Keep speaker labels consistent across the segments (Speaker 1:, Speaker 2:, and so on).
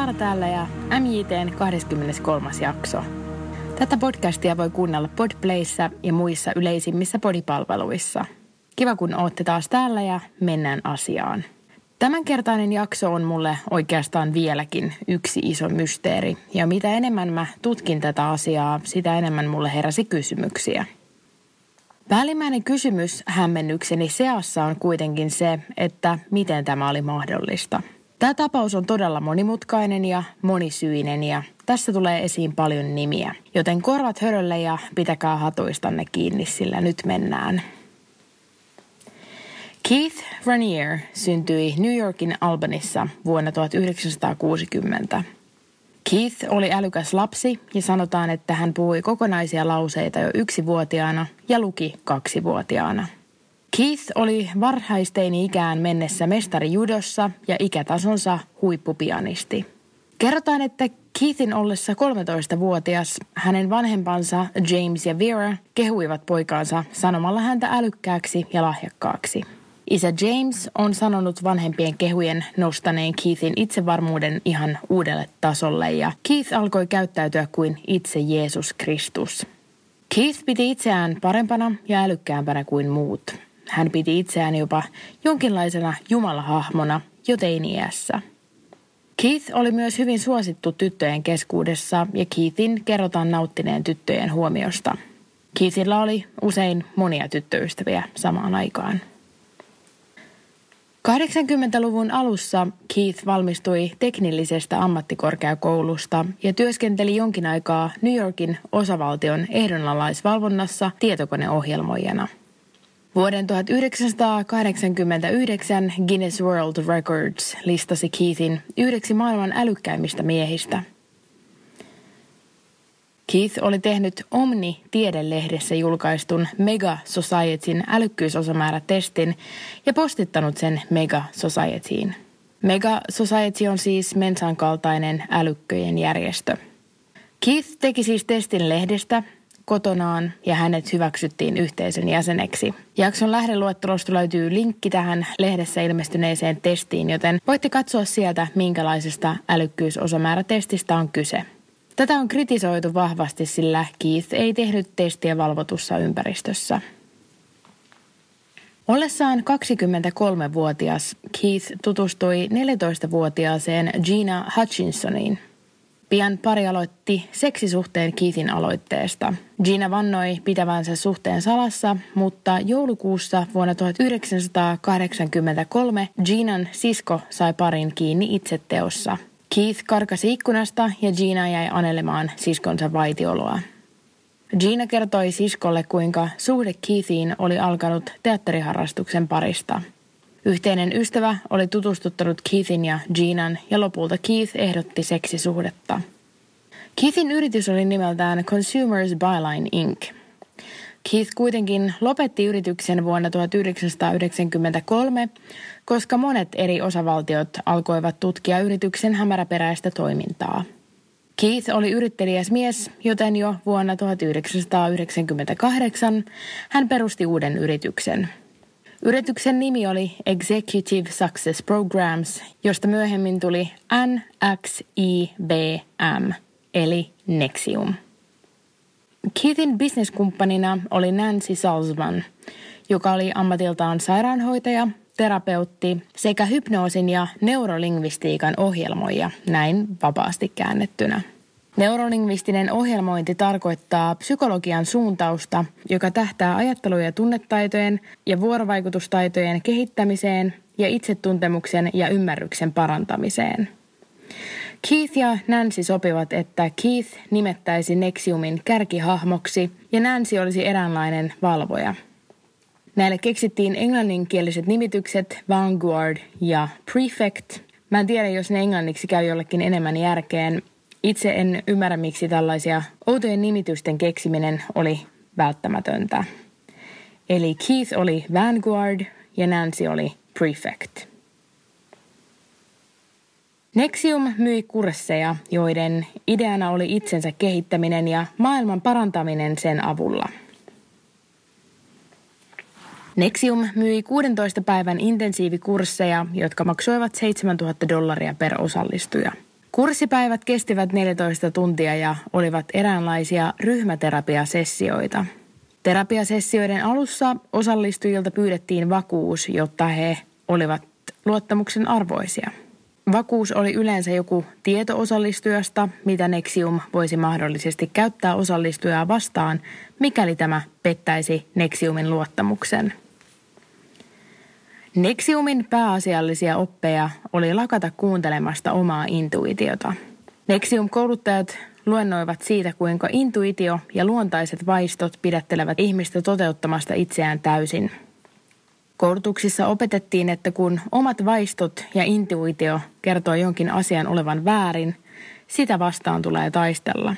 Speaker 1: Saara täällä ja MJTn 23. jakso. Tätä podcastia voi kuunnella Podplayssä ja muissa yleisimmissä podipalveluissa. Kiva kun ootte taas täällä ja mennään asiaan. Tämänkertainen jakso on mulle oikeastaan vieläkin yksi iso mysteeri. Ja mitä enemmän mä tutkin tätä asiaa, sitä enemmän mulle heräsi kysymyksiä. Päällimmäinen kysymys hämmennykseni seassa on kuitenkin se, että miten tämä oli mahdollista. Tämä tapaus on todella monimutkainen ja monisyinen ja tässä tulee esiin paljon nimiä. Joten korvat hörölle ja pitäkää hatuistanne kiinni, sillä nyt mennään. Keith Ranier syntyi New Yorkin Albanissa vuonna 1960. Keith oli älykäs lapsi ja sanotaan, että hän puhui kokonaisia lauseita jo yksivuotiaana ja luki kaksivuotiaana. Keith oli varhaisteini-ikään mennessä mestari judossa ja ikätasonsa huippupianisti. Kerrotaan, että Keithin ollessa 13-vuotias hänen vanhempansa James ja Vera kehuivat poikaansa sanomalla häntä älykkääksi ja lahjakkaaksi. Isä James on sanonut vanhempien kehujen nostaneen Keithin itsevarmuuden ihan uudelle tasolle ja Keith alkoi käyttäytyä kuin itse Jeesus Kristus. Keith piti itseään parempana ja älykkäämpänä kuin muut. Hän piti itseään jopa jonkinlaisena jumalahahmona jo teini-iässä. Keith oli myös hyvin suosittu tyttöjen keskuudessa ja Keithin kerrotaan nauttineen tyttöjen huomiosta. Keithillä oli usein monia tyttöystäviä samaan aikaan. 80-luvun alussa Keith valmistui teknillisestä ammattikorkeakoulusta ja työskenteli jonkin aikaa New Yorkin osavaltion ehdonalaisvalvonnassa tietokoneohjelmoijana. Vuoden 1989 Guinness World Records listasi Keithin yhdeksi maailman älykkäimmistä miehistä – Keith oli tehnyt Omni-tiedelehdessä julkaistun Mega Societyn älykkyysosamäärätestin ja postittanut sen Mega Societyin. Mega Society on siis Mensan kaltainen älykköjen järjestö. Keith teki siis testin lehdestä kotonaan ja hänet hyväksyttiin yhteisön jäseneksi. Jakson lähdeluettelosta löytyy linkki tähän lehdessä ilmestyneeseen testiin, joten voitte katsoa sieltä, minkälaisesta älykkyysosamäärätestistä on kyse. Tätä on kritisoitu vahvasti, sillä Keith ei tehnyt testiä valvotussa ympäristössä. Ollessaan 23-vuotias Keith tutustui 14-vuotiaaseen Gina Hutchinsoniin. Pian pari aloitti seksisuhteen Keithin aloitteesta. Gina vannoi pitävänsä suhteen salassa, mutta joulukuussa vuonna 1983 Ginan sisko sai parin kiinni itseteossa – Keith karkasi ikkunasta ja Gina jäi anelemaan siskonsa vaitioloa. Gina kertoi siskolle, kuinka suhde Keithiin oli alkanut teatteriharrastuksen parista. Yhteinen ystävä oli tutustuttanut Keithin ja Ginan ja lopulta Keith ehdotti seksisuhdetta. Keithin yritys oli nimeltään Consumers Byline Inc. Keith kuitenkin lopetti yrityksen vuonna 1993, koska monet eri osavaltiot alkoivat tutkia yrityksen hämäräperäistä toimintaa. Keith oli yrittelijäs mies, joten jo vuonna 1998 hän perusti uuden yrityksen. Yrityksen nimi oli Executive Success Programs, josta myöhemmin tuli NXIBM, eli Nexium. Keithin bisneskumppanina oli Nancy Salzman, joka oli ammatiltaan sairaanhoitaja, terapeutti sekä hypnoosin ja neurolingvistiikan ohjelmoija, näin vapaasti käännettynä. Neurolingvistinen ohjelmointi tarkoittaa psykologian suuntausta, joka tähtää ajattelu- ja tunnetaitojen ja vuorovaikutustaitojen kehittämiseen ja itsetuntemuksen ja ymmärryksen parantamiseen. Keith ja Nancy sopivat, että Keith nimettäisi Nexiumin kärkihahmoksi ja Nancy olisi eräänlainen valvoja. Näille keksittiin englanninkieliset nimitykset Vanguard ja Prefect. Mä en tiedä, jos ne englanniksi käy jollekin enemmän järkeen. Itse en ymmärrä, miksi tällaisia outojen nimitysten keksiminen oli välttämätöntä. Eli Keith oli Vanguard ja Nancy oli Prefect. Nexium myi kursseja, joiden ideana oli itsensä kehittäminen ja maailman parantaminen sen avulla. Nexium myi 16 päivän intensiivikursseja, jotka maksoivat 7000 dollaria per osallistuja. Kurssipäivät kestivät 14 tuntia ja olivat eräänlaisia ryhmäterapiasessioita – Terapiasessioiden alussa osallistujilta pyydettiin vakuus, jotta he olivat luottamuksen arvoisia. Vakuus oli yleensä joku tieto osallistujasta, mitä Nexium voisi mahdollisesti käyttää osallistujaa vastaan, mikäli tämä pettäisi Nexiumin luottamuksen. Nexiumin pääasiallisia oppeja oli lakata kuuntelemasta omaa intuitiota. Nexium-kouluttajat luennoivat siitä, kuinka intuitio ja luontaiset vaistot pidättelevät ihmistä toteuttamasta itseään täysin. Koulutuksissa opetettiin, että kun omat vaistot ja intuitio kertoo jonkin asian olevan väärin, sitä vastaan tulee taistella.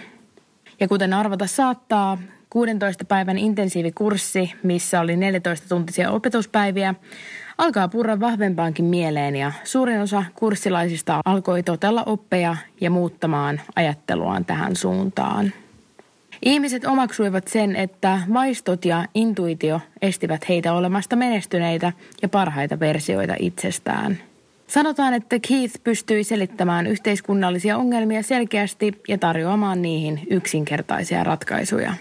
Speaker 1: Ja kuten arvata saattaa, 16 päivän intensiivikurssi, missä oli 14 tuntisia opetuspäiviä, alkaa purra vahvempaankin mieleen ja suurin osa kurssilaisista alkoi totella oppeja ja muuttamaan ajatteluaan tähän suuntaan. Ihmiset omaksuivat sen, että vaistot ja intuitio estivät heitä olemasta menestyneitä ja parhaita versioita itsestään. Sanotaan, että Keith pystyi selittämään yhteiskunnallisia ongelmia selkeästi ja tarjoamaan niihin yksinkertaisia ratkaisuja.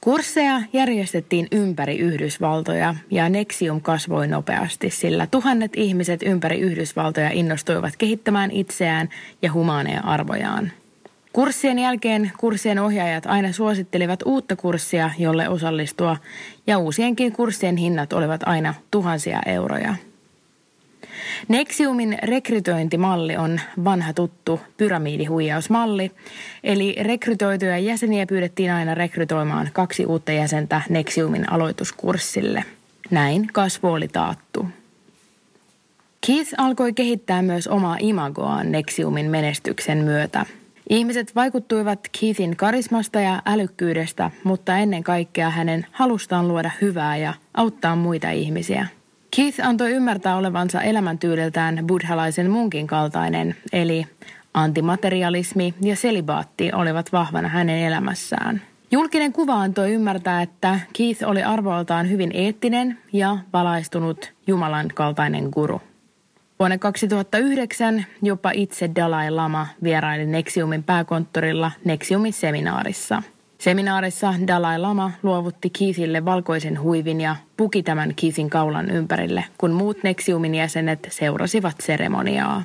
Speaker 1: Kursseja järjestettiin ympäri Yhdysvaltoja ja Nexium kasvoi nopeasti, sillä tuhannet ihmiset ympäri Yhdysvaltoja innostuivat kehittämään itseään ja humaaneja arvojaan. Kurssien jälkeen kurssien ohjaajat aina suosittelivat uutta kurssia, jolle osallistua, ja uusienkin kurssien hinnat olivat aina tuhansia euroja – Nexiumin rekrytointimalli on vanha tuttu pyramidihuijausmalli, eli rekrytoituja jäseniä pyydettiin aina rekrytoimaan kaksi uutta jäsentä Nexiumin aloituskurssille. Näin kasvu oli taattu. Keith alkoi kehittää myös omaa imagoaan Nexiumin menestyksen myötä. Ihmiset vaikuttuivat Keithin karismasta ja älykkyydestä, mutta ennen kaikkea hänen halustaan luoda hyvää ja auttaa muita ihmisiä – Keith antoi ymmärtää olevansa elämäntyyliltään buddhalaisen munkin kaltainen, eli antimaterialismi ja selibaatti olivat vahvana hänen elämässään. Julkinen kuva antoi ymmärtää, että Keith oli arvoiltaan hyvin eettinen ja valaistunut Jumalan kaltainen guru. Vuonna 2009 jopa itse Dalai Lama vieraili Nexiumin pääkonttorilla Nexiumin seminaarissa – Seminaarissa Dalai Lama luovutti Keithille valkoisen huivin ja puki tämän Keithin kaulan ympärille, kun muut Nexiumin jäsenet seurasivat seremoniaa.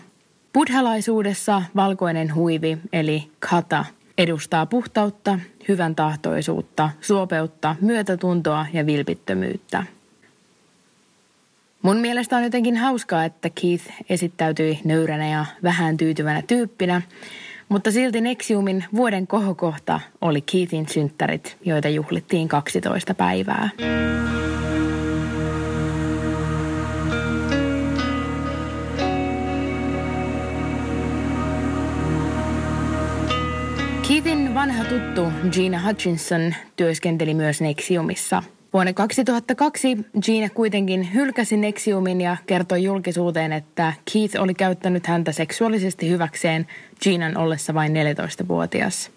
Speaker 1: Buddhalaisuudessa valkoinen huivi, eli kata, edustaa puhtautta, hyvän tahtoisuutta, suopeutta, myötätuntoa ja vilpittömyyttä. Mun mielestä on jotenkin hauskaa, että Keith esittäytyi nöyränä ja vähän tyytyvänä tyyppinä, mutta silti Nexiumin vuoden kohokohta oli Keithin synttärit, joita juhlittiin 12 päivää. Keithin vanha tuttu Gina Hutchinson työskenteli myös Nexiumissa – Vuonna 2002 Gina kuitenkin hylkäsi Nexiumin ja kertoi julkisuuteen, että Keith oli käyttänyt häntä seksuaalisesti hyväkseen Ginan ollessa vain 14-vuotias.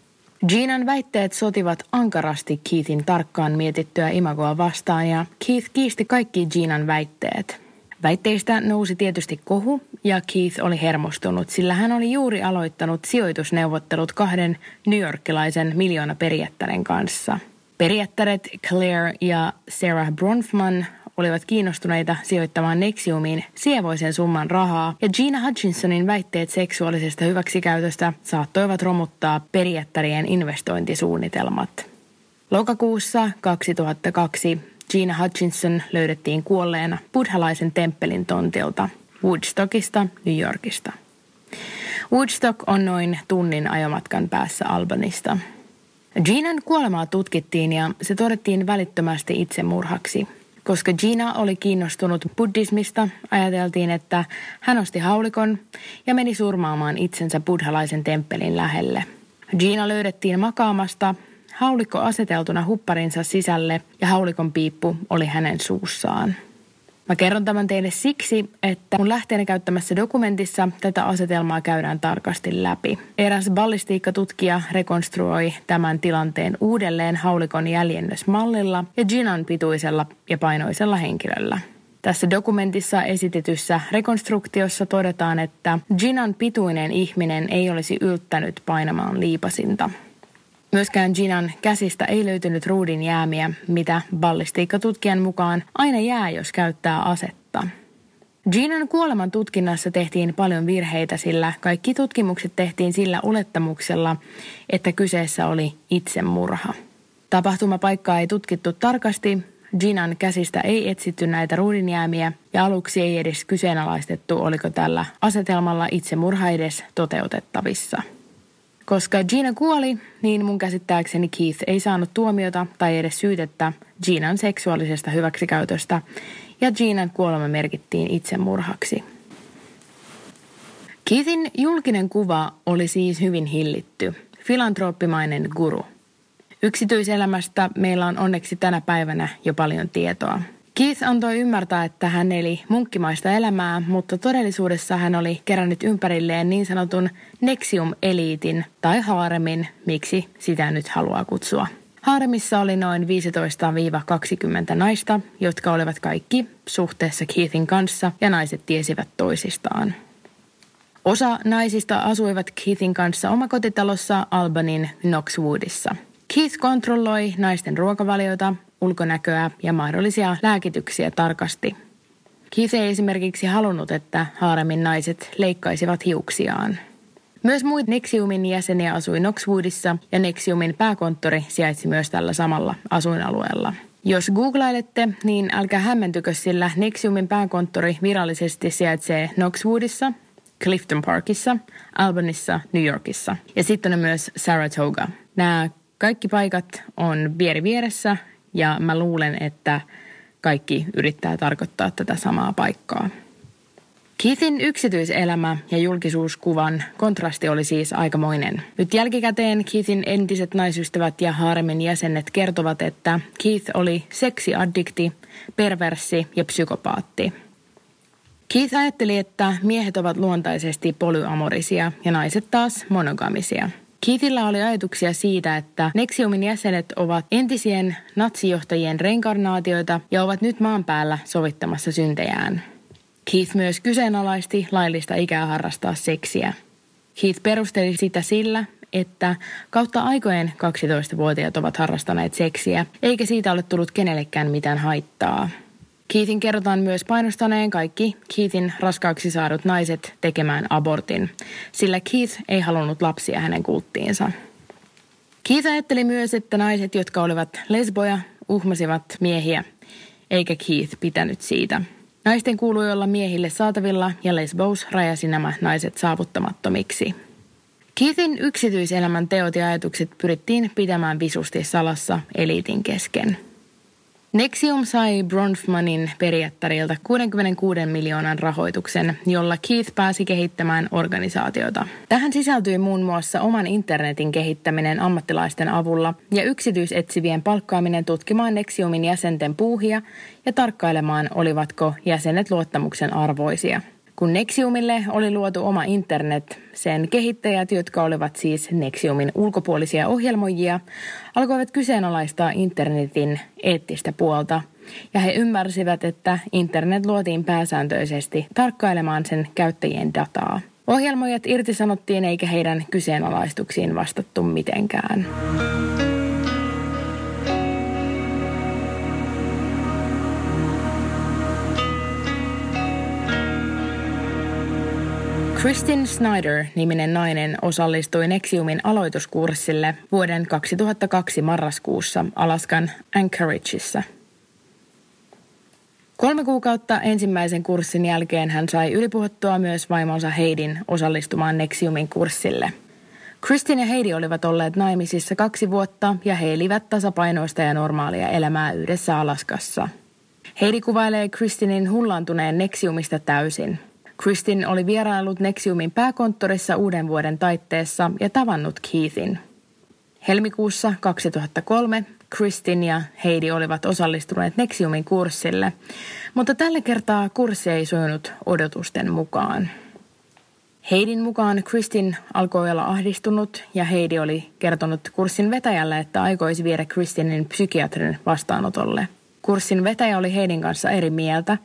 Speaker 1: Ginan väitteet sotivat ankarasti Keithin tarkkaan mietittyä imagoa vastaan ja Keith kiisti kaikki Ginan väitteet. Väitteistä nousi tietysti kohu ja Keith oli hermostunut, sillä hän oli juuri aloittanut sijoitusneuvottelut kahden newyorkilaisen miljoona perijättären kanssa – Periaatteet Claire ja Sarah Bronfman olivat kiinnostuneita sijoittamaan Nexiumiin sievoisen summan rahaa, ja Gina Hutchinsonin väitteet seksuaalisesta hyväksikäytöstä saattoivat romuttaa periaattarien investointisuunnitelmat. Lokakuussa 2002 Gina Hutchinson löydettiin kuolleena buddhalaisen temppelin tontilta Woodstockista, New Yorkista. Woodstock on noin tunnin ajomatkan päässä Albanista. Ginan kuolemaa tutkittiin ja se todettiin välittömästi itsemurhaksi. Koska Gina oli kiinnostunut buddhismista, ajateltiin, että hän osti haulikon ja meni surmaamaan itsensä buddhalaisen temppelin lähelle. Gina löydettiin makaamasta, haulikko aseteltuna hupparinsa sisälle ja haulikon piippu oli hänen suussaan. Mä kerron tämän teille siksi, että mun lähteenä käyttämässä dokumentissa tätä asetelmaa käydään tarkasti läpi. Eräs ballistiikkatutkija rekonstruoi tämän tilanteen uudelleen haulikon jäljennösmallilla ja Ginan pituisella ja painoisella henkilöllä. Tässä dokumentissa esitetyssä rekonstruktiossa todetaan, että Ginan pituinen ihminen ei olisi yltänyt painamaan liipasinta. Myöskään Ginan käsistä ei löytynyt ruudin jäämiä, mitä ballistiikkatutkijan mukaan aina jää, jos käyttää asetta. Ginan kuoleman tutkinnassa tehtiin paljon virheitä, sillä kaikki tutkimukset tehtiin sillä olettamuksella, että kyseessä oli itsemurha. Tapahtumapaikkaa ei tutkittu tarkasti, Ginan käsistä ei etsitty näitä ruudinjäämiä ja aluksi ei edes kyseenalaistettu, oliko tällä asetelmalla itsemurha edes toteutettavissa – koska Gina kuoli, niin mun käsittääkseni Keith ei saanut tuomiota tai edes syytettä Ginan seksuaalisesta hyväksikäytöstä, ja Ginan kuolema merkittiin itsemurhaksi. Keithin julkinen kuva oli siis hyvin hillitty, filantrooppimainen guru. Yksityiselämästä meillä on onneksi tänä päivänä jo paljon tietoa – Keith antoi ymmärtää, että hän eli munkkimaista elämää, mutta todellisuudessa hän oli kerännyt ympärilleen niin sanotun Nexium-eliitin tai haaremin, miksi sitä nyt haluaa kutsua. Haaremissa oli noin 15-20 naista, jotka olivat kaikki suhteessa Keithin kanssa ja naiset tiesivät toisistaan. Osa naisista asuivat Keithin kanssa omakotitalossa Albanin Knoxwoodissa. Keith kontrolloi naisten ruokavaliota, ulkonäköä ja mahdollisia lääkityksiä tarkasti. Keith ei esimerkiksi halunnut, että haaremin naiset leikkaisivat hiuksiaan. Myös muita Nexiumin jäseniä asui Knoxwoodissa ja Nexiumin pääkonttori sijaitsi myös tällä samalla asuinalueella. Jos googlailette, niin älkää hämmentykö, sillä Nexiumin pääkonttori virallisesti sijaitsee Knoxwoodissa, Clifton Parkissa, Albanissa, New Yorkissa ja sitten on myös Saratoga. Nämä kaikki paikat on vieri vieressä ja mä luulen, että kaikki yrittää tarkoittaa tätä samaa paikkaa. Keithin yksityiselämä ja julkisuuskuvan kontrasti oli siis aikamoinen. Nyt jälkikäteen Keithin entiset naisystävät ja haaremin jäsenet kertovat, että Keith oli seksiaddikti, perverssi ja psykopaatti. Keith ajatteli, että miehet ovat luontaisesti polyamorisia ja naiset taas monogamisia – Keithillä oli ajatuksia siitä, että Nexiumin jäsenet ovat entisien natsijohtajien reinkarnaatioita ja ovat nyt maan päällä sovittamassa syntejään. Keith myös kyseenalaisti laillista ikää harrastaa seksiä. Keith perusteli sitä sillä, että kautta aikojen 12-vuotiaat ovat harrastaneet seksiä, eikä siitä ole tullut kenellekään mitään haittaa – Keithin kerrotaan myös painostaneen kaikki Keithin raskaaksi saadut naiset tekemään abortin, sillä Keith ei halunnut lapsia hänen kulttiinsa. Keith ajatteli myös, että naiset, jotka olivat lesboja, uhmasivat miehiä, eikä Keith pitänyt siitä. Naisten kuului olla miehille saatavilla ja lesbous rajasi nämä naiset saavuttamattomiksi. Keithin yksityiselämän teot ja ajatukset pyrittiin pitämään visusti salassa eliitin kesken – Nexium sai Bronfmanin periattarilta 66 miljoonan rahoituksen, jolla Keith pääsi kehittämään organisaatiota. Tähän sisältyi muun muassa oman internetin kehittäminen ammattilaisten avulla ja yksityisetsivien palkkaaminen tutkimaan Nexiumin jäsenten puuhia ja tarkkailemaan, olivatko jäsenet luottamuksen arvoisia – kun Nexiumille oli luotu oma internet, sen kehittäjät, jotka olivat siis Nexiumin ulkopuolisia ohjelmoijia, alkoivat kyseenalaistaa internetin eettistä puolta. Ja he ymmärsivät, että internet luotiin pääsääntöisesti tarkkailemaan sen käyttäjien dataa. Ohjelmoijat irtisanottiin eikä heidän kyseenalaistuksiin vastattu mitenkään. Kristin Snyder-niminen nainen osallistui Nexiumin aloituskurssille vuoden 2002 marraskuussa Alaskan Anchorageissa. Kolme kuukautta ensimmäisen kurssin jälkeen hän sai ylipuhuttua myös vaimonsa Heidin osallistumaan Nexiumin kurssille. Kristin ja Heidi olivat olleet naimisissa kaksi vuotta ja he elivät tasapainoista ja normaalia elämää yhdessä Alaskassa. Heidi kuvailee Kristinin hullantuneen Nexiumista täysin. Kristin oli vierailut Nexiumin pääkonttorissa uuden vuoden taitteessa ja tavannut Keithin. Helmikuussa 2003 Kristin ja Heidi olivat osallistuneet Nexiumin kurssille, mutta tällä kertaa kurssi ei sujunut odotusten mukaan. Heidin mukaan Kristin alkoi olla ahdistunut ja Heidi oli kertonut kurssin vetäjälle, että aikoisi viedä Kristinin psykiatrin vastaanotolle – Kurssin vetäjä oli Heidin kanssa eri mieltä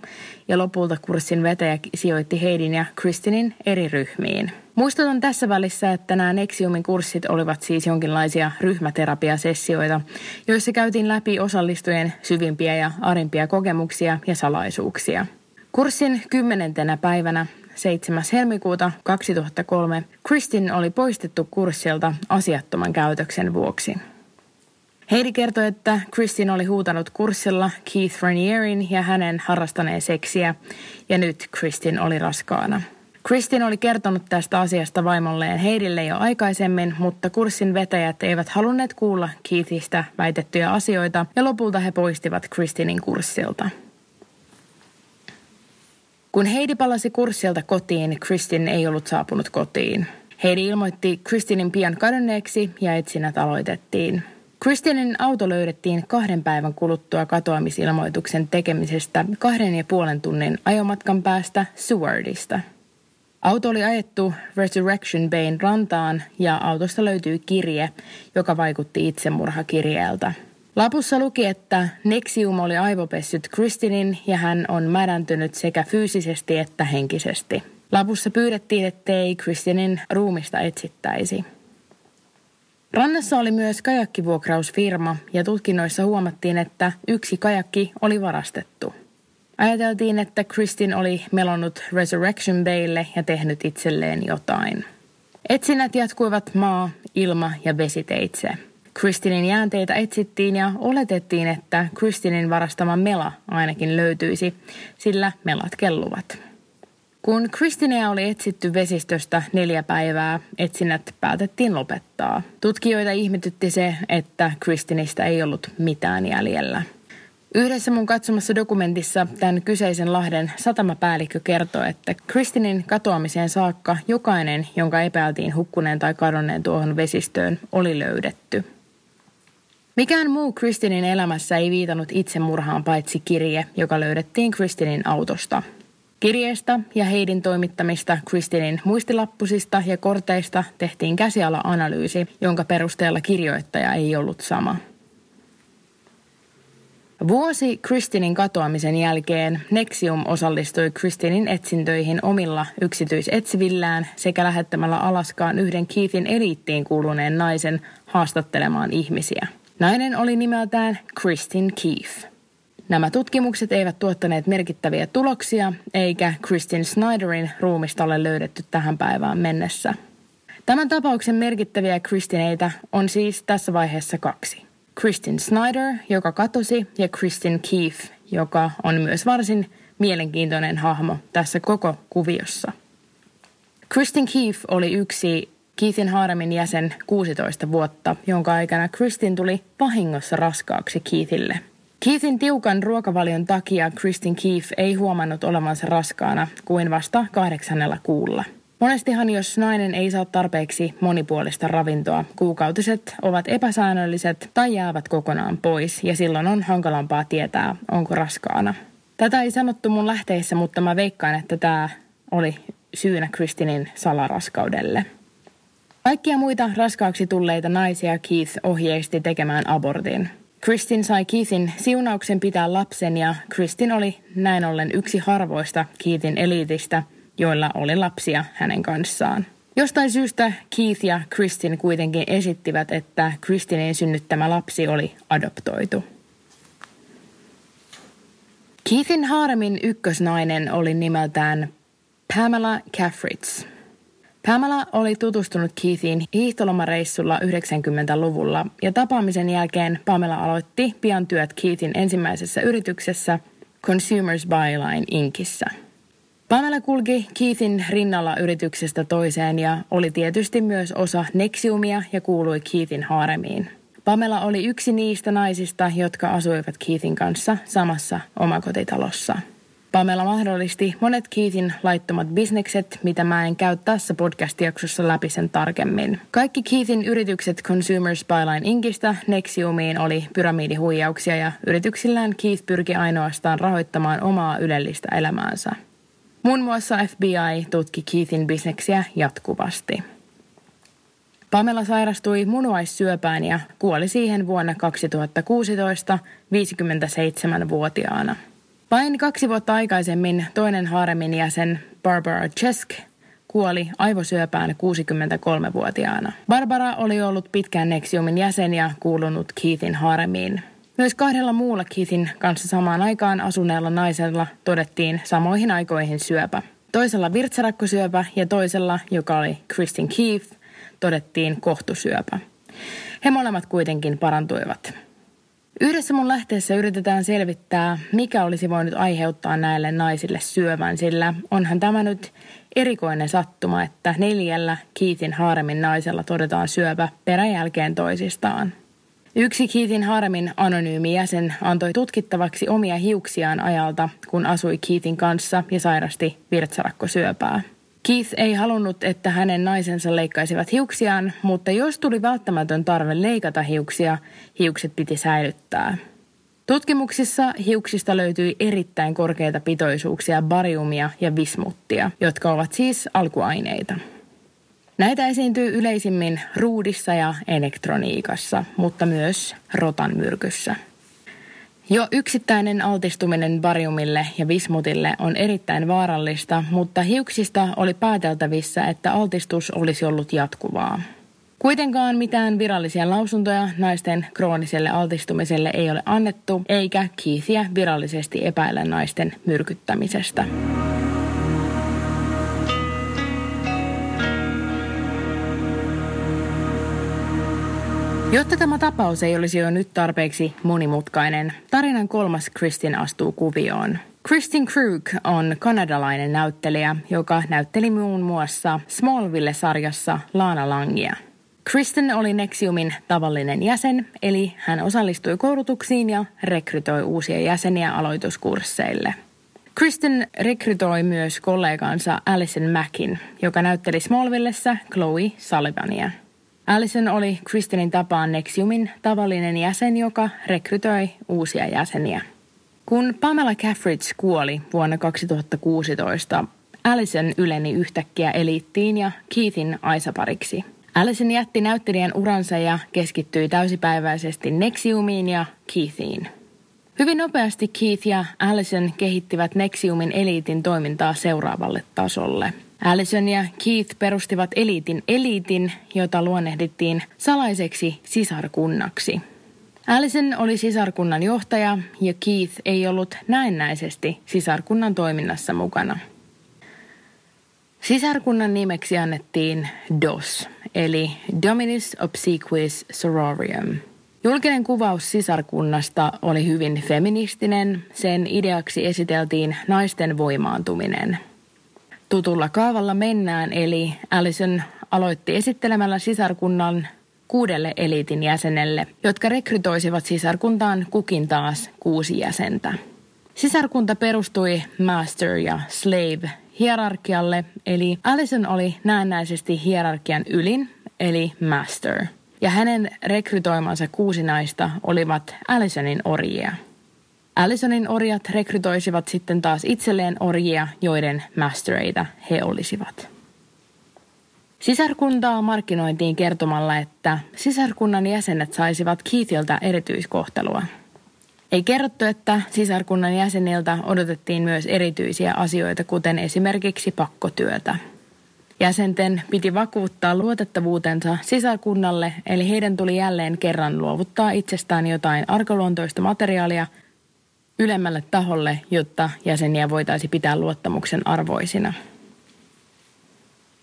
Speaker 1: ja lopulta kurssin vetäjä sijoitti Heidin ja Kristinin eri ryhmiin. Muistutan tässä välissä, että nämä Nexiumin kurssit olivat siis jonkinlaisia ryhmäterapiasessioita, joissa käytiin läpi osallistujien syvimpiä ja arimpia kokemuksia ja salaisuuksia. Kurssin kymmenentenä päivänä 7. helmikuuta 2003 Kristin oli poistettu kurssilta asiattoman käytöksen vuoksi. Heidi kertoi, että Kristin oli huutanut kurssilla Keith Ranierin ja hänen harrastaneen seksiä, ja nyt Kristin oli raskaana. Kristin oli kertonut tästä asiasta vaimolleen Heidille jo aikaisemmin, mutta kurssin vetäjät eivät halunneet kuulla Keithistä väitettyjä asioita, ja lopulta he poistivat Kristinin kurssilta. Kun Heidi palasi kurssilta kotiin, Kristin ei ollut saapunut kotiin. Heidi ilmoitti Kristinin pian kadonneeksi ja etsinnät aloitettiin. Kristinin auto löydettiin kahden päivän kuluttua katoamisilmoituksen tekemisestä kahden ja puolen tunnin ajomatkan päästä Sewardista. Auto oli ajettu Resurrection Bayn rantaan ja autosta löytyi kirje, joka vaikutti itsemurhakirjeeltä. Lapussa luki, että Nexium oli aivopessyt Kristinin ja hän on mädäntynyt sekä fyysisesti että henkisesti. Lapussa pyydettiin, ettei Kristinin ruumista etsittäisi. Rannassa oli myös kajakkivuokrausfirma ja tutkinnoissa huomattiin, että yksi kajakki oli varastettu. Ajateltiin, että Kristin oli melonnut Resurrection Baylle ja tehnyt itselleen jotain. Etsinnät jatkuivat maa, ilma ja vesiteitse. Kristinin jäänteitä etsittiin ja oletettiin, että Kristinin varastama mela ainakin löytyisi, sillä melat kelluvat. Kun Kristinea oli etsitty vesistöstä neljä päivää, etsinnät päätettiin lopettaa. Tutkijoita ihmetytti se, että Kristinistä ei ollut mitään jäljellä. Yhdessä mun katsomassa dokumentissa tämän kyseisen lahden satamapäällikkö kertoo, että Kristinin katoamiseen saakka jokainen, jonka epäiltiin hukkuneen tai kadonneen tuohon vesistöön, oli löydetty. Mikään muu Kristinin elämässä ei viitannut itsemurhaan paitsi kirje, joka löydettiin Kristinin autosta. Kirjeestä ja Heidin toimittamista Kristinin muistilappusista ja korteista tehtiin käsiala-analyysi, jonka perusteella kirjoittaja ei ollut sama. Vuosi Kristinin katoamisen jälkeen Nexium osallistui Kristinin etsintöihin omilla yksityisetsivillään sekä lähettämällä Alaskaan yhden Keithin eliittiin kuuluneen naisen haastattelemaan ihmisiä. Nainen oli nimeltään Kristin Keith. Nämä tutkimukset eivät tuottaneet merkittäviä tuloksia, eikä Kristin Snyderin ruumista ole löydetty tähän päivään mennessä. Tämän tapauksen merkittäviä Kristineitä on siis tässä vaiheessa kaksi. Kristin Snyder, joka katosi, ja Kristin Keith, joka on myös varsin mielenkiintoinen hahmo tässä koko kuviossa. Kristin Keith oli yksi Keithin haaremin jäsen 16 vuotta, jonka aikana Kristin tuli vahingossa raskaaksi Keithille – Keithin tiukan ruokavalion takia Kristin Keith ei huomannut olevansa raskaana kuin vasta kahdeksannella kuulla. Monestihan jos nainen ei saa tarpeeksi monipuolista ravintoa, kuukautiset ovat epäsäännölliset tai jäävät kokonaan pois ja silloin on hankalampaa tietää, onko raskaana. Tätä ei sanottu mun lähteissä, mutta mä veikkaan, että tämä oli syynä Kristinin salaraskaudelle. Kaikkia muita raskaaksi tulleita naisia Keith ohjeisti tekemään abortin – Kristin sai Keithin siunauksen pitää lapsen ja Kristin oli näin ollen yksi harvoista Keithin eliitistä, joilla oli lapsia hänen kanssaan. Jostain syystä Keith ja Kristin kuitenkin esittivät, että Kristinin synnyttämä lapsi oli adoptoitu. Keithin haaremin ykkösnainen oli nimeltään Pamela Caffritz – Pamela oli tutustunut Keithiin hiihtolomareissulla 90-luvulla ja tapaamisen jälkeen Pamela aloitti pian työt Keithin ensimmäisessä yrityksessä Consumers Byline Inkissä. Pamela kulki Keithin rinnalla yrityksestä toiseen ja oli tietysti myös osa Nexiumia ja kuului Keithin haaremiin. Pamela oli yksi niistä naisista, jotka asuivat Keithin kanssa samassa omakotitalossa – Pamela mahdollisti monet Keithin laittomat bisnekset, mitä mä en käy tässä podcast-jaksossa läpi sen tarkemmin. Kaikki Keithin yritykset Consumers Byline Inkistä Nexiumiin oli pyramidihuijauksia ja yrityksillään Keith pyrki ainoastaan rahoittamaan omaa ylellistä elämäänsä. Muun muassa FBI tutki Keithin bisneksiä jatkuvasti. Pamela sairastui munuaissyöpään ja kuoli siihen vuonna 2016 57-vuotiaana. Vain kaksi vuotta aikaisemmin toinen haaremin jäsen Barbara Chesk kuoli aivosyöpään 63-vuotiaana. Barbara oli ollut pitkään Nexiumin jäsen ja kuulunut Keithin haaremiin. Myös kahdella muulla Keithin kanssa samaan aikaan asuneella naisella todettiin samoihin aikoihin syöpä. Toisella virtsarakkosyöpä ja toisella, joka oli Kristin Keith, todettiin kohtusyöpä. He molemmat kuitenkin parantuivat. Yhdessä mun lähteessä yritetään selvittää, mikä olisi voinut aiheuttaa näille naisille syövän, sillä onhan tämä nyt erikoinen sattuma, että neljällä Kiitin haaremin naisella todetaan syövä peräjälkeen toisistaan. Yksi Kiitin haaremin anonyymi jäsen antoi tutkittavaksi omia hiuksiaan ajalta, kun asui Kiitin kanssa ja sairasti virtsarakkosyöpää. Keith ei halunnut, että hänen naisensa leikkaisivat hiuksiaan, mutta jos tuli välttämätön tarve leikata hiuksia, hiukset piti säilyttää. Tutkimuksissa hiuksista löytyi erittäin korkeita pitoisuuksia bariumia ja vismuttia, jotka ovat siis alkuaineita. Näitä esiintyy yleisimmin ruudissa ja elektroniikassa, mutta myös rotan myrkyssä. Jo yksittäinen altistuminen bariumille ja vismutille on erittäin vaarallista, mutta hiuksista oli pääteltävissä, että altistus olisi ollut jatkuvaa. Kuitenkaan mitään virallisia lausuntoja naisten krooniselle altistumiselle ei ole annettu, eikä Keithia virallisesti epäile naisten myrkyttämisestä. Jotta tämä tapaus ei olisi jo nyt tarpeeksi monimutkainen, tarinan kolmas Kristin astuu kuvioon. Kristin Krug on kanadalainen näyttelijä, joka näytteli muun muassa Smallville-sarjassa Laana Langia. Kristen oli Nexiumin tavallinen jäsen, eli hän osallistui koulutuksiin ja rekrytoi uusia jäseniä aloituskursseille. Kristen rekrytoi myös kollegansa Alison Mackin, joka näytteli Smallvillessä Chloe Sullivania – Allison oli Kristinin tapaan Nexiumin tavallinen jäsen, joka rekrytoi uusia jäseniä. Kun Pamela Caffridge kuoli vuonna 2016, Allison yleni yhtäkkiä eliittiin ja Keithin aisapariksi. Allison jätti näyttelijän uransa ja keskittyi täysipäiväisesti Nexiumiin ja Keithiin. Hyvin nopeasti Keith ja Allison kehittivät Nexiumin eliitin toimintaa seuraavalle tasolle – Allison ja Keith perustivat eliitin eliitin, jota luonnehdittiin salaiseksi sisarkunnaksi. Allison oli sisarkunnan johtaja ja Keith ei ollut näennäisesti sisarkunnan toiminnassa mukana. Sisarkunnan nimeksi annettiin DOS, eli Dominus Obsequies Sororium. Julkinen kuvaus sisarkunnasta oli hyvin feministinen, sen ideaksi esiteltiin naisten voimaantuminen – tutulla kaavalla mennään, eli Allison aloitti esittelemällä sisarkunnan kuudelle eliitin jäsenelle, jotka rekrytoisivat sisarkuntaan kukin taas kuusi jäsentä. Sisarkunta perustui master- ja slave hierarkialle, eli Allison oli näennäisesti hierarkian ylin, eli master. Ja hänen rekrytoimansa kuusi naista olivat Allisonin orjia. Allisonin orjat rekrytoisivat sitten taas itselleen orjia, joiden mastereita he olisivat. Sisarkuntaa markkinointiin kertomalla, että sisarkunnan jäsenet saisivat Keithiltä erityiskohtelua. Ei kerrottu, että sisarkunnan jäseniltä odotettiin myös erityisiä asioita, kuten esimerkiksi pakkotyötä. Jäsenten piti vakuuttaa luotettavuutensa sisarkunnalle, eli heidän tuli jälleen kerran luovuttaa itsestään jotain arkaluontoista materiaalia – ylemmälle taholle, jotta jäseniä voitaisiin pitää luottamuksen arvoisina.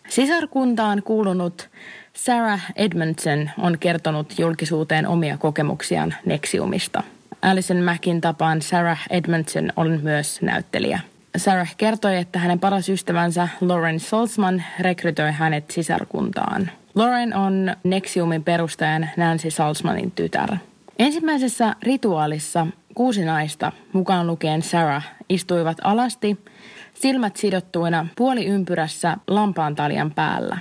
Speaker 1: Sisarkuntaan kuulunut Sarah Edmondson on kertonut julkisuuteen omia kokemuksiaan Nexiumista. Alison Mackin tapaan Sarah Edmondson on myös näyttelijä. Sarah kertoi, että hänen paras ystävänsä Lauren Salzman rekrytoi hänet sisarkuntaan. Lauren on Nexiumin perustajan Nancy Salzmanin tytär. Ensimmäisessä rituaalissa kuusi naista, mukaan lukien Sarah, istuivat alasti, silmät sidottuina puoliympyrässä lampaantaljan päällä.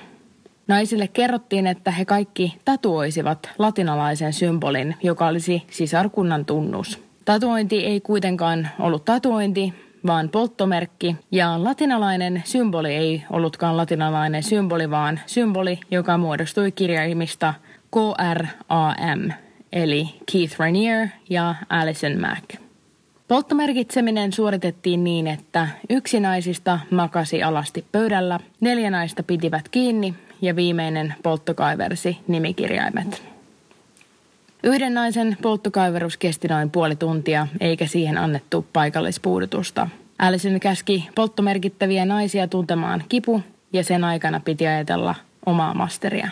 Speaker 1: Naisille kerrottiin, että he kaikki tatuoisivat latinalaisen symbolin, joka olisi sisarkunnan tunnus. Tatuointi ei kuitenkaan ollut tatuointi, vaan polttomerkki. Ja latinalainen symboli ei ollutkaan latinalainen symboli, vaan symboli, joka muodostui kirjaimista KRAM, eli Keith Rainier ja Alison Mack. Polttomerkitseminen suoritettiin niin, että yksi naisista makasi alasti pöydällä, neljä naista pitivät kiinni ja viimeinen polttokaiversi nimikirjaimet. Yhden naisen polttokaiverus kesti noin puoli tuntia, eikä siihen annettu paikallispuudutusta. Allison käski polttomerkittäviä naisia tuntemaan kipu, ja sen aikana piti ajatella omaa masteria.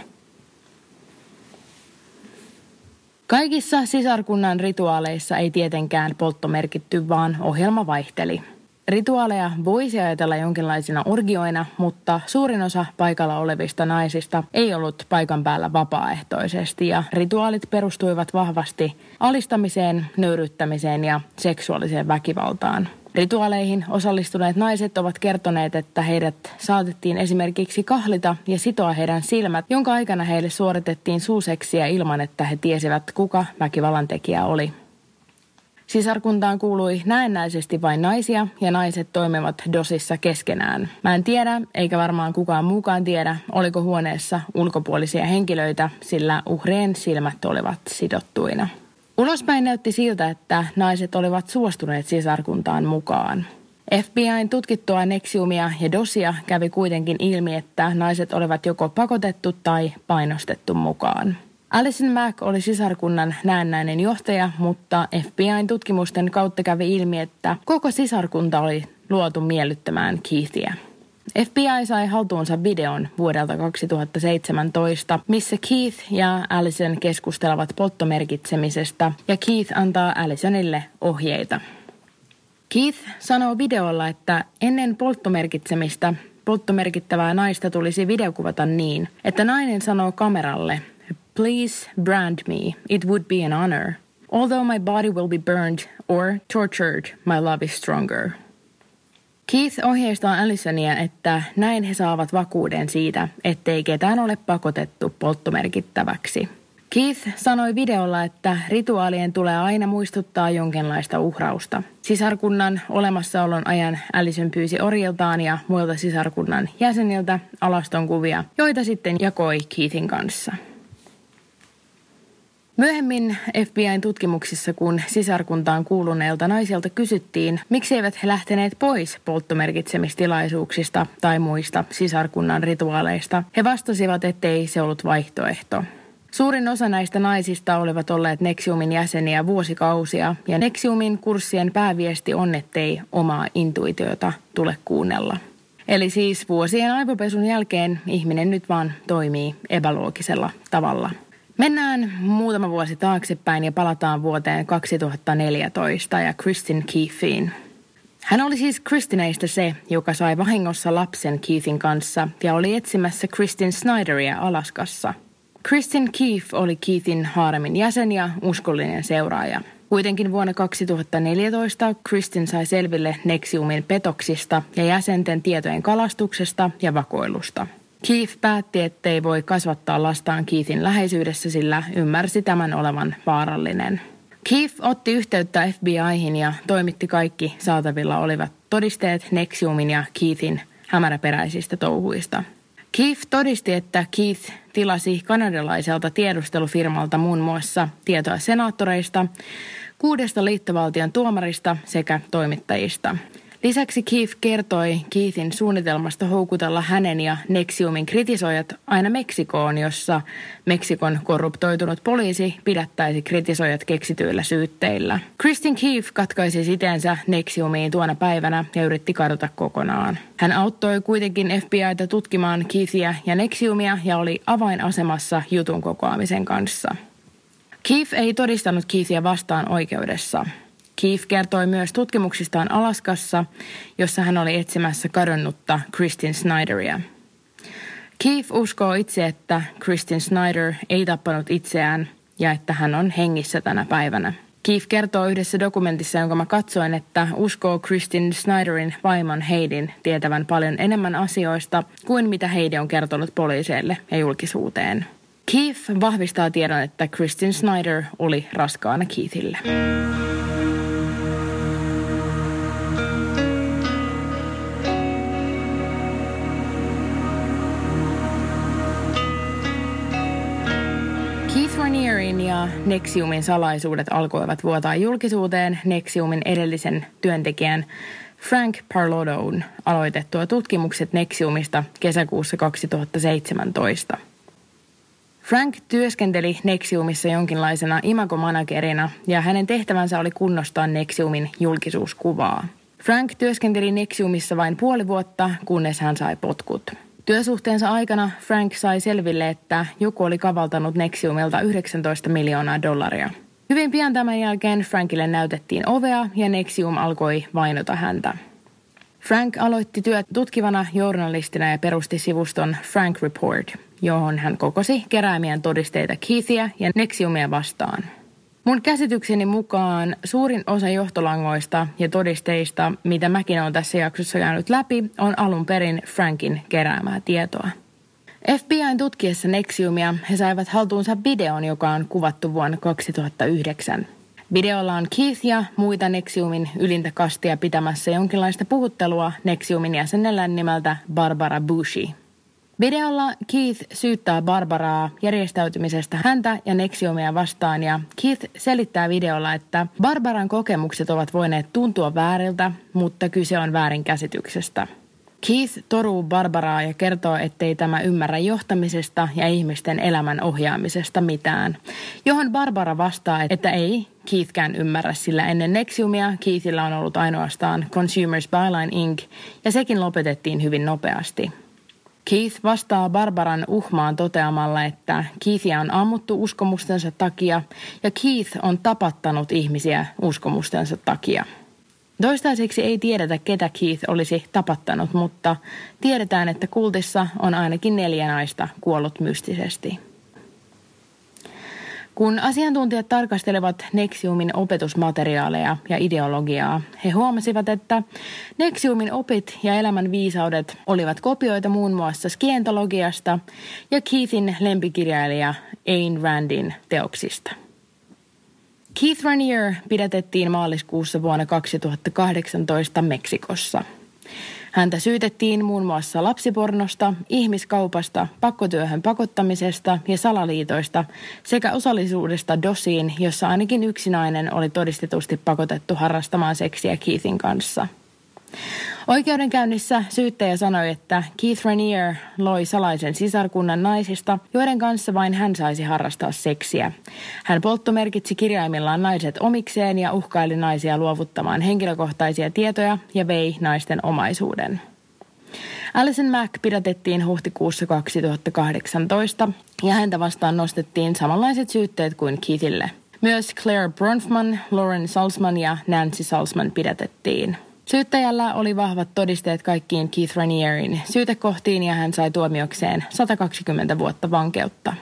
Speaker 1: Kaikissa sisarkunnan rituaaleissa ei tietenkään poltto merkitty, vaan ohjelma vaihteli. Rituaaleja voisi ajatella jonkinlaisina orgioina, mutta suurin osa paikalla olevista naisista ei ollut paikan päällä vapaaehtoisesti ja rituaalit perustuivat vahvasti alistamiseen, nöyryttämiseen ja seksuaaliseen väkivaltaan. Rituaaleihin osallistuneet naiset ovat kertoneet, että heidät saatettiin esimerkiksi kahlita ja sitoa heidän silmät, jonka aikana heille suoritettiin suuseksiä ilman, että he tiesivät, kuka väkivallan tekijä oli. Sisarkuntaan kuului näennäisesti vain naisia ja naiset toimivat dosissa keskenään. Mä en tiedä, eikä varmaan kukaan muukaan tiedä, oliko huoneessa ulkopuolisia henkilöitä, sillä uhrien silmät olivat sidottuina. Ulospäin näytti siltä, että naiset olivat suostuneet sisarkuntaan mukaan. FBIn tutkittua Nexiumia ja Dosia kävi kuitenkin ilmi, että naiset olivat joko pakotettu tai painostettu mukaan. Alison Mack oli sisarkunnan näennäinen johtaja, mutta FBIn tutkimusten kautta kävi ilmi, että koko sisarkunta oli luotu miellyttämään Keithia. FBI sai haltuunsa videon vuodelta 2017, missä Keith ja Allison keskustelevat polttomerkitsemisestä ja Keith antaa Allisonille ohjeita. Keith sanoo videolla, että ennen polttomerkitsemistä polttomerkittävää naista tulisi videokuvata niin, että nainen sanoo kameralle, Please brand me, it would be an honor. Although my body will be burned or tortured, my love is stronger. Keith ohjeistaa Allisonia, että näin he saavat vakuuden siitä, ettei ketään ole pakotettu polttomerkittäväksi. Keith sanoi videolla, että rituaalien tulee aina muistuttaa jonkinlaista uhrausta. Sisarkunnan olemassaolon ajan Allison pyysi orjiltaan ja muilta sisarkunnan jäseniltä alaston kuvia, joita sitten jakoi Keithin kanssa. Myöhemmin FBIn tutkimuksissa, kun sisarkuntaan kuuluneilta naisilta kysyttiin, miksi eivät he lähteneet pois polttomerkitsemistilaisuuksista tai muista sisarkunnan rituaaleista, he vastasivat, ettei se ollut vaihtoehto. Suurin osa näistä naisista olivat olleet Nexiumin jäseniä vuosikausia ja Nexiumin kurssien pääviesti on, ettei omaa intuitiota tule kuunnella. Eli siis vuosien aivopesun jälkeen ihminen nyt vaan toimii epäloogisella tavalla – Mennään muutama vuosi taaksepäin ja palataan vuoteen 2014 ja Kristin Keithiin. Hän oli siis Kristineistä se, joka sai vahingossa lapsen Keithin kanssa ja oli etsimässä Kristin Snyderia Alaskassa. Kristin Keith oli Keithin haaremin jäsen ja uskollinen seuraaja. Kuitenkin vuonna 2014 Kristin sai selville Nexiumin petoksista ja jäsenten tietojen kalastuksesta ja vakoilusta – Keith päätti, ettei voi kasvattaa lastaan Keithin läheisyydessä, sillä ymmärsi tämän olevan vaarallinen. Keith otti yhteyttä FBIhin ja toimitti kaikki saatavilla olivat todisteet Nexiumin ja Keithin hämäräperäisistä touhuista. Keith todisti, että Keith tilasi kanadalaiselta tiedustelufirmalta muun muassa tietoa senaattoreista, kuudesta liittovaltion tuomarista sekä toimittajista – Lisäksi Keith kertoi Keithin suunnitelmasta houkutella hänen ja Nexiumin kritisoijat aina Meksikoon, jossa Meksikon korruptoitunut poliisi pidättäisi kritisoijat keksityillä syytteillä. Kristin Keith katkaisi siteensä Nexiumiin tuona päivänä ja yritti kadota kokonaan. Hän auttoi kuitenkin FBItä tutkimaan Keithia ja Nexiumia ja oli avainasemassa jutun kokoamisen kanssa. Keith ei todistanut Keithia vastaan oikeudessa. Keith kertoi myös tutkimuksistaan Alaskassa, jossa hän oli etsimässä kadonnutta Kristin Snyderia. Keith uskoo itse, että Kristin Snyder ei tappanut itseään ja että hän on hengissä tänä päivänä. Keith kertoo yhdessä dokumentissa, jonka mä katsoin, että uskoo Kristin Snyderin vaimon Heidin tietävän paljon enemmän asioista kuin mitä Heidi on kertonut poliiseille ja julkisuuteen. Keith vahvistaa tiedon, että Kristin Snyder oli raskaana Keithille. Ranierin ja Nexiumin salaisuudet alkoivat vuotaa julkisuuteen Nexiumin edellisen työntekijän Frank Parlodon aloitettua tutkimukset Nexiumista kesäkuussa 2017. Frank työskenteli Nexiumissa jonkinlaisena imagomanagerina ja hänen tehtävänsä oli kunnostaa Nexiumin julkisuuskuvaa. Frank työskenteli Nexiumissa vain puoli vuotta, kunnes hän sai potkut. Työsuhteensa aikana Frank sai selville, että joku oli kavaltanut Nexiumilta 19 miljoonaa dollaria. Hyvin pian tämän jälkeen Frankille näytettiin ovea ja Nexium alkoi vainota häntä. Frank aloitti työt tutkivana journalistina ja perusti sivuston Frank Report, johon hän kokosi keräämien todisteita Keithia ja Nexiumia vastaan. Mun käsitykseni mukaan suurin osa johtolangoista ja todisteista, mitä mäkin olen tässä jaksossa käynyt läpi, on alun perin Frankin keräämää tietoa. FBIn tutkiessa Nexiumia he saivat haltuunsa videon, joka on kuvattu vuonna 2009. Videolla on Keith ja muita Nexiumin ylintä kastia pitämässä jonkinlaista puhuttelua Nexiumin jäsenellä nimeltä Barbara Bushi. Videolla Keith syyttää Barbaraa järjestäytymisestä häntä ja Nexiumia vastaan ja Keith selittää videolla, että Barbaran kokemukset ovat voineet tuntua vääriltä, mutta kyse on väärinkäsityksestä. Keith toruu Barbaraa ja kertoo, ettei tämä ymmärrä johtamisesta ja ihmisten elämän ohjaamisesta mitään. Johon Barbara vastaa, että ei Keithkään ymmärrä, sillä ennen Nexiumia Keithillä on ollut ainoastaan Consumers Byline Inc. ja sekin lopetettiin hyvin nopeasti. Keith vastaa Barbaran uhmaan toteamalla, että Keithia on ammuttu uskomustensa takia ja Keith on tapattanut ihmisiä uskomustensa takia. Toistaiseksi ei tiedetä, ketä Keith olisi tapattanut, mutta tiedetään, että kultissa on ainakin neljä naista kuollut mystisesti. Kun asiantuntijat tarkastelevat Nexiumin opetusmateriaaleja ja ideologiaa, he huomasivat, että Nexiumin opit ja elämän viisaudet olivat kopioita muun muassa skientologiasta ja Keithin lempikirjailija Ayn Randin teoksista. Keith Ranier pidätettiin maaliskuussa vuonna 2018 Meksikossa – Häntä syytettiin muun muassa lapsipornosta, ihmiskaupasta, pakkotyöhön pakottamisesta ja salaliitoista sekä osallisuudesta dosiin, jossa ainakin yksi nainen oli todistetusti pakotettu harrastamaan seksiä Keithin kanssa. Oikeudenkäynnissä syyttäjä sanoi, että Keith Rainier loi salaisen sisarkunnan naisista, joiden kanssa vain hän saisi harrastaa seksiä. Hän polttomerkitsi kirjaimillaan naiset omikseen ja uhkaili naisia luovuttamaan henkilökohtaisia tietoja ja vei naisten omaisuuden. Alison Mack pidätettiin huhtikuussa 2018 ja häntä vastaan nostettiin samanlaiset syytteet kuin Keithille. Myös Claire Bronfman, Lauren Salzman ja Nancy Salzman pidätettiin. Syyttäjällä oli vahvat todisteet kaikkiin Keith Ranierin syytekohtiin ja hän sai tuomiokseen 120 vuotta vankeutta.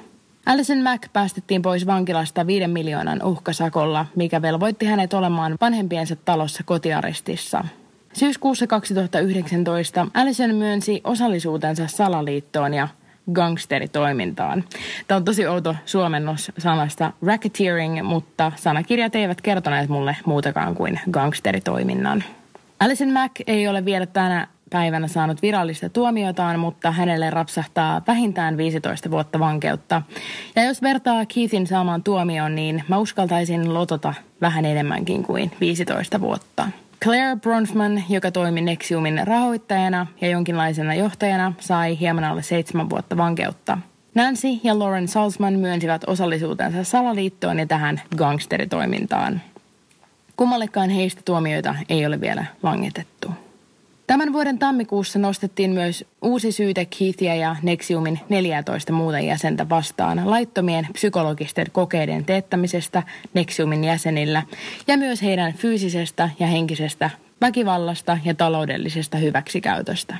Speaker 1: Alison Mack päästettiin pois vankilasta 5 miljoonan uhkasakolla, mikä velvoitti hänet olemaan vanhempiensa talossa kotiarestissa. Syyskuussa 2019 Allison myönsi osallisuutensa salaliittoon ja gangsteritoimintaan. Tämä on tosi outo suomennos sanasta racketeering, mutta sanakirjat eivät kertoneet mulle muutakaan kuin gangsteritoiminnan. Alison Mack ei ole vielä tänä päivänä saanut virallista tuomiotaan, mutta hänelle rapsahtaa vähintään 15 vuotta vankeutta. Ja jos vertaa Keithin saamaan tuomioon, niin mä uskaltaisin lotota vähän enemmänkin kuin 15 vuotta. Claire Bronfman, joka toimi Nexiumin rahoittajana ja jonkinlaisena johtajana, sai hieman alle seitsemän vuotta vankeutta. Nancy ja Lauren Salzman myönsivät osallisuutensa salaliittoon ja tähän gangsteritoimintaan. Kummallekaan heistä tuomioita ei ole vielä langetettu. Tämän vuoden tammikuussa nostettiin myös uusi syyte Keithia ja Nexiumin 14 muuta jäsentä vastaan laittomien psykologisten kokeiden teettämisestä Nexiumin jäsenillä ja myös heidän fyysisestä ja henkisestä väkivallasta ja taloudellisesta hyväksikäytöstä.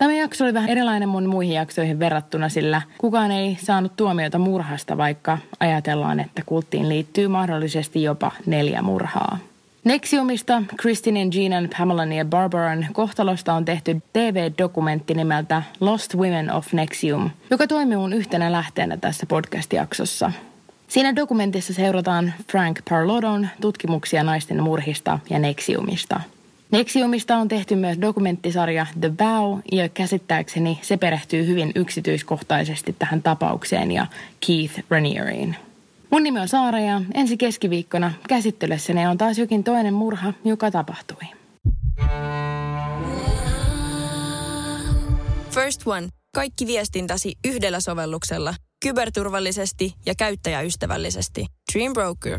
Speaker 1: Tämä jakso oli vähän erilainen mun muihin jaksoihin verrattuna, sillä kukaan ei saanut tuomiota murhasta, vaikka ajatellaan, että kulttiin liittyy mahdollisesti jopa neljä murhaa. Nexiumista, Kristinin, Jeanan, Pamelan ja Barbaran kohtalosta on tehty TV-dokumentti nimeltä Lost Women of Nexium, joka toimii mun yhtenä lähteenä tässä podcast-jaksossa. Siinä dokumentissa seurataan Frank Parlodon tutkimuksia naisten murhista ja Nexiumista. Nexiumista on tehty myös dokumenttisarja The Bow, ja käsittääkseni se perehtyy hyvin yksityiskohtaisesti tähän tapaukseen ja Keith Ranieriin. Mun nimi on Saara ja ensi keskiviikkona käsittelyssäni on taas jokin toinen murha, joka tapahtui.
Speaker 2: First One. Kaikki viestintäsi yhdellä sovelluksella. Kyberturvallisesti ja käyttäjäystävällisesti. Dream Broker.